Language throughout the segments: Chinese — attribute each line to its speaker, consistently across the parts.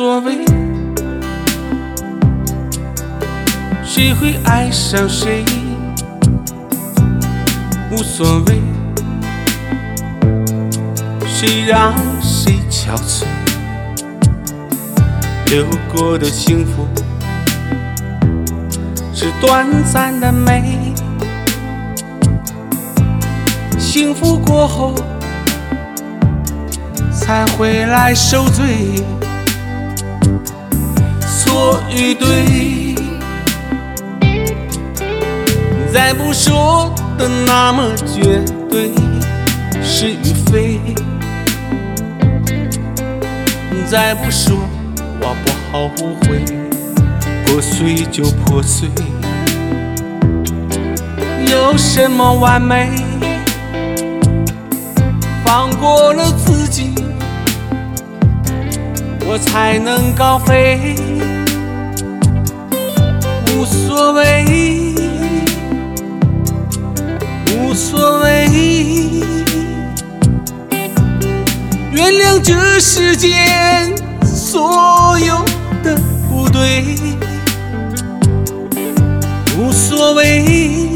Speaker 1: 所谓，谁会爱上谁，无所谓，谁让谁憔悴，流过的幸福是短暂的美，幸福过后。才会来受罪，错与对，再不说的那么绝对，是与非，再不说我不后悔，破碎就破碎，有什么完美？放过了自己。我才能高飞，无所谓，无所谓，原谅这世间所有的不对，无所谓，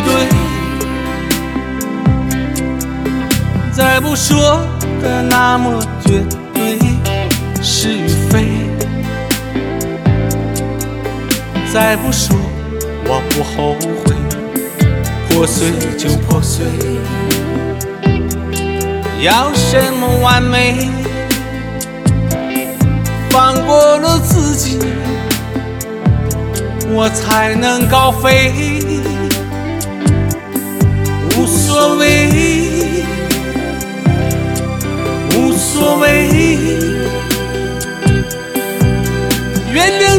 Speaker 1: 对，再不说的那么绝对，是与非。再不说，我不后悔。破碎就破碎，要什么完美？放过了自己，我才能高飞。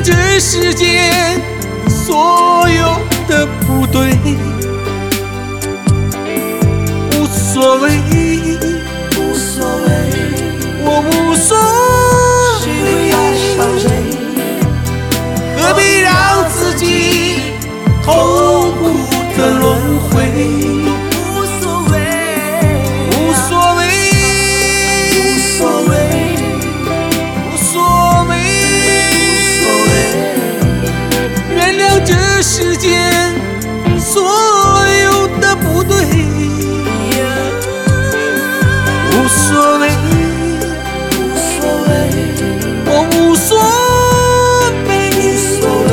Speaker 1: 这世间。所有的不对，无所谓，所谓，
Speaker 2: 无所谓，
Speaker 1: 我无所谓，
Speaker 2: 无所谓，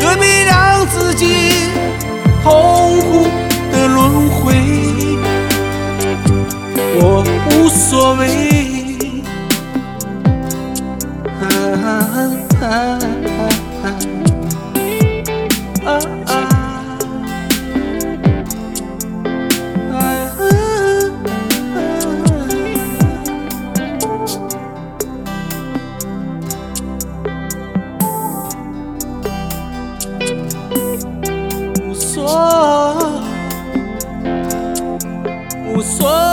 Speaker 1: 何必让自己痛苦的轮回？我无所谓。无所。